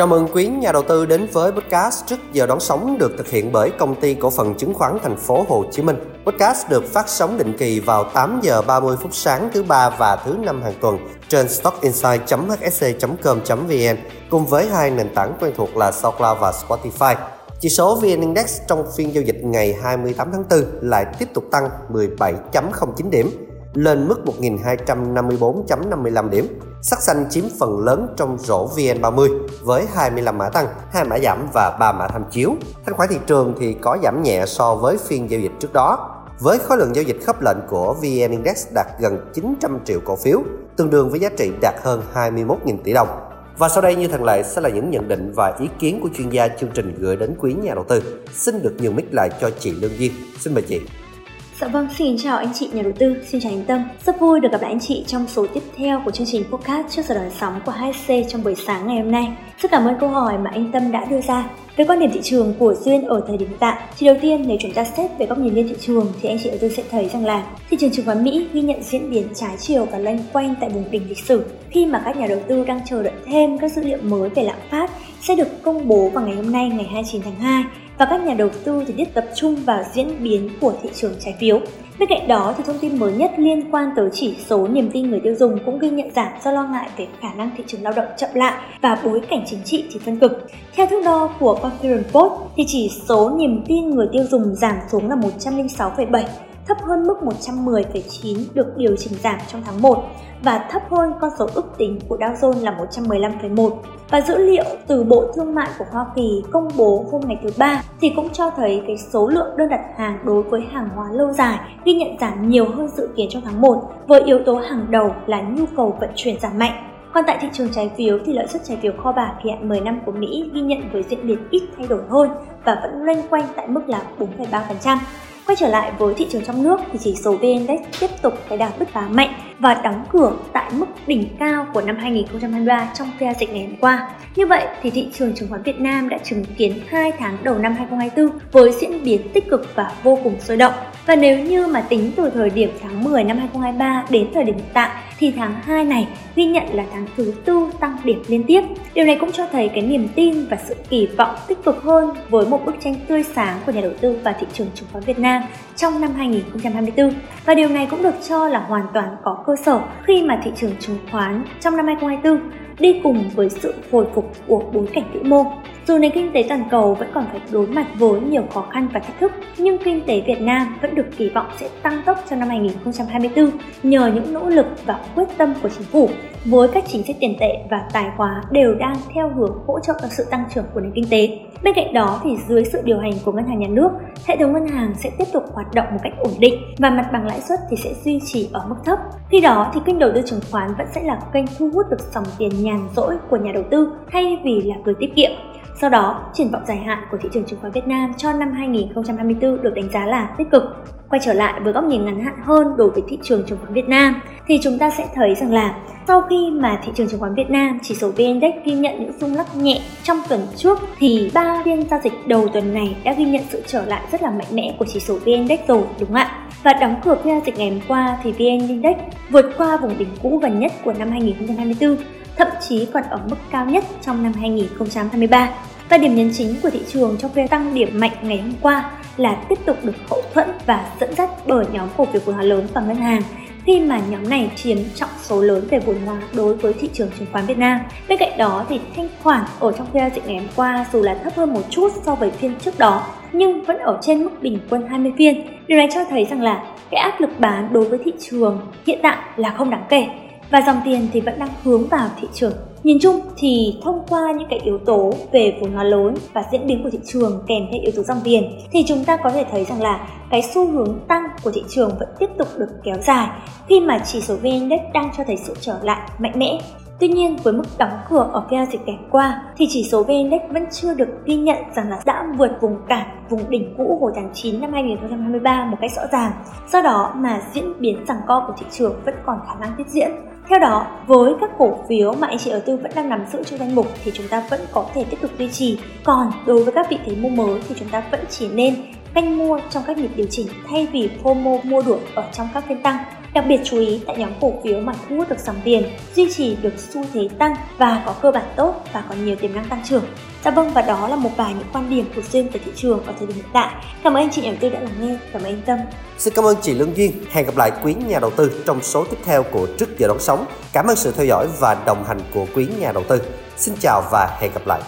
Chào mừng quý nhà đầu tư đến với podcast trước giờ đón sóng được thực hiện bởi công ty cổ phần chứng khoán thành phố Hồ Chí Minh. Podcast được phát sóng định kỳ vào 8 giờ 30 phút sáng thứ ba và thứ năm hàng tuần trên stockinsight.hsc.com.vn cùng với hai nền tảng quen thuộc là SoundCloud và Spotify. Chỉ số VN Index trong phiên giao dịch ngày 28 tháng 4 lại tiếp tục tăng 17.09 điểm lên mức 1.254.55 điểm. Sắc xanh chiếm phần lớn trong rổ VN30 với 25 mã tăng, 2 mã giảm và 3 mã tham chiếu. Thanh khoản thị trường thì có giảm nhẹ so với phiên giao dịch trước đó. Với khối lượng giao dịch khớp lệnh của VN Index đạt gần 900 triệu cổ phiếu, tương đương với giá trị đạt hơn 21.000 tỷ đồng. Và sau đây như thường lệ sẽ là những nhận định và ý kiến của chuyên gia chương trình gửi đến quý nhà đầu tư. Xin được nhường mic lại cho chị Lương Duyên. Xin mời chị. Dạ vâng, xin chào anh chị nhà đầu tư, xin chào anh Tâm. Rất vui được gặp lại anh chị trong số tiếp theo của chương trình podcast trước giờ đón sóng của HSC trong buổi sáng ngày hôm nay. Rất cảm ơn câu hỏi mà anh Tâm đã đưa ra. Về quan điểm thị trường của Duyên ở thời điểm hiện tại, thì đầu tiên nếu chúng ta xét về góc nhìn lên thị trường thì anh chị đầu tư sẽ thấy rằng là thị trường chứng khoán Mỹ ghi nhận diễn biến trái chiều và loanh quanh tại vùng đỉnh lịch sử khi mà các nhà đầu tư đang chờ đợi thêm các dữ liệu mới về lạm phát sẽ được công bố vào ngày hôm nay ngày 29 tháng 2 và các nhà đầu tư thì biết tập trung vào diễn biến của thị trường trái phiếu. Bên cạnh đó thì thông tin mới nhất liên quan tới chỉ số niềm tin người tiêu dùng cũng ghi nhận giảm do lo ngại về khả năng thị trường lao động chậm lại và bối cảnh chính trị thì phân cực. Theo thước đo của Conference Post thì chỉ số niềm tin người tiêu dùng giảm xuống là 106,7 thấp hơn mức 110,9 được điều chỉnh giảm trong tháng 1 và thấp hơn con số ước tính của Dow Jones là 115,1. Và dữ liệu từ Bộ Thương mại của Hoa Kỳ công bố hôm ngày thứ ba thì cũng cho thấy cái số lượng đơn đặt hàng đối với hàng hóa lâu dài ghi nhận giảm nhiều hơn dự kiến trong tháng 1 với yếu tố hàng đầu là nhu cầu vận chuyển giảm mạnh. Còn tại thị trường trái phiếu thì lợi suất trái phiếu kho bạc kỳ hạn 10 năm của Mỹ ghi nhận với diễn biến ít thay đổi hơn và vẫn loanh quanh tại mức là 4,3%. Quay trở lại với thị trường trong nước thì chỉ số VN Index tiếp tục cái đà bứt phá mạnh và đóng cửa tại mức đỉnh cao của năm 2023 trong phiên dịch ngày hôm qua. Như vậy thì thị trường chứng khoán Việt Nam đã chứng kiến 2 tháng đầu năm 2024 với diễn biến tích cực và vô cùng sôi động. Và nếu như mà tính từ thời điểm tháng 10 năm 2023 đến thời điểm hiện tại, thì tháng 2 này ghi nhận là tháng thứ tư tăng điểm liên tiếp. Điều này cũng cho thấy cái niềm tin và sự kỳ vọng tích cực hơn với một bức tranh tươi sáng của nhà đầu tư và thị trường chứng khoán Việt Nam trong năm 2024. Và điều này cũng được cho là hoàn toàn có cơ sở khi mà thị trường chứng khoán trong năm 2024 đi cùng với sự hồi phục của bối cảnh vĩ mô. Dù nền kinh tế toàn cầu vẫn còn phải đối mặt với nhiều khó khăn và thách thức, nhưng kinh tế Việt Nam vẫn được kỳ vọng sẽ tăng tốc trong năm 2024 nhờ những nỗ lực và quyết tâm của chính phủ với các chính sách tiền tệ và tài khóa đều đang theo hướng hỗ trợ cho sự tăng trưởng của nền kinh tế. Bên cạnh đó thì dưới sự điều hành của ngân hàng nhà nước, hệ thống ngân hàng sẽ tiếp tục hoạt động một cách ổn định và mặt bằng lãi suất thì sẽ duy trì ở mức thấp. Khi đó thì kênh đầu tư chứng khoán vẫn sẽ là kênh thu hút được dòng tiền nhàn rỗi của nhà đầu tư thay vì là gửi tiết kiệm. Sau đó, triển vọng dài hạn của thị trường chứng khoán Việt Nam cho năm 2024 được đánh giá là tích cực. Quay trở lại với góc nhìn ngắn hạn hơn đối với thị trường chứng khoán Việt Nam thì chúng ta sẽ thấy rằng là sau khi mà thị trường chứng khoán Việt Nam, chỉ số VN Index ghi nhận những rung lắc nhẹ trong tuần trước, thì ba phiên giao dịch đầu tuần này đã ghi nhận sự trở lại rất là mạnh mẽ của chỉ số VN Index rồi, đúng không ạ? Và đóng cửa phiên giao dịch ngày hôm qua thì VN Index vượt qua vùng đỉnh cũ gần nhất của năm 2024 thậm chí còn ở mức cao nhất trong năm 2023. Và điểm nhấn chính của thị trường trong phiên tăng điểm mạnh ngày hôm qua là tiếp tục được hậu thuẫn và dẫn dắt bởi nhóm cổ phiếu vốn hóa lớn và ngân hàng khi mà nhóm này chiếm trọng số lớn về vốn hóa đối với thị trường chứng khoán Việt Nam. Bên cạnh đó thì thanh khoản ở trong phiên giao dịch ngày hôm qua dù là thấp hơn một chút so với phiên trước đó, nhưng vẫn ở trên mức bình quân 20 phiên. Điều này cho thấy rằng là cái áp lực bán đối với thị trường hiện tại là không đáng kể và dòng tiền thì vẫn đang hướng vào thị trường. Nhìn chung thì thông qua những cái yếu tố về vốn hóa lớn và diễn biến của thị trường kèm theo yếu tố dòng tiền, thì chúng ta có thể thấy rằng là cái xu hướng tăng của thị trường vẫn tiếp tục được kéo dài khi mà chỉ số VN Index đang cho thấy sự trở lại mạnh mẽ. Tuy nhiên với mức đóng cửa ở phiên giao dịch ngày qua thì chỉ số VN Index vẫn chưa được ghi nhận rằng là đã vượt vùng cản vùng đỉnh cũ hồi tháng 9 năm 2023 một cách rõ ràng. Do đó mà diễn biến rằng co của thị trường vẫn còn khả năng tiếp diễn. Theo đó, với các cổ phiếu mà anh chị đầu tư vẫn đang nắm giữ trong danh mục thì chúng ta vẫn có thể tiếp tục duy trì. Còn đối với các vị thế mua mới thì chúng ta vẫn chỉ nên canh mua trong các nhịp điều chỉnh thay vì FOMO mua đuổi ở trong các phiên tăng đặc biệt chú ý tại nhóm cổ phiếu mà thu hút được dòng tiền, duy trì được xu thế tăng và có cơ bản tốt và có nhiều tiềm năng tăng trưởng. Dạ vâng và đó là một vài những quan điểm của Duyên về thị trường ở thời điểm hiện tại. Cảm ơn anh chị nhà đầu tư đã lắng nghe, cảm ơn anh Tâm. Xin cảm ơn chị Lương Duyên. Hẹn gặp lại quý nhà đầu tư trong số tiếp theo của Trước giờ đón sóng. Cảm ơn sự theo dõi và đồng hành của quý nhà đầu tư. Xin chào và hẹn gặp lại.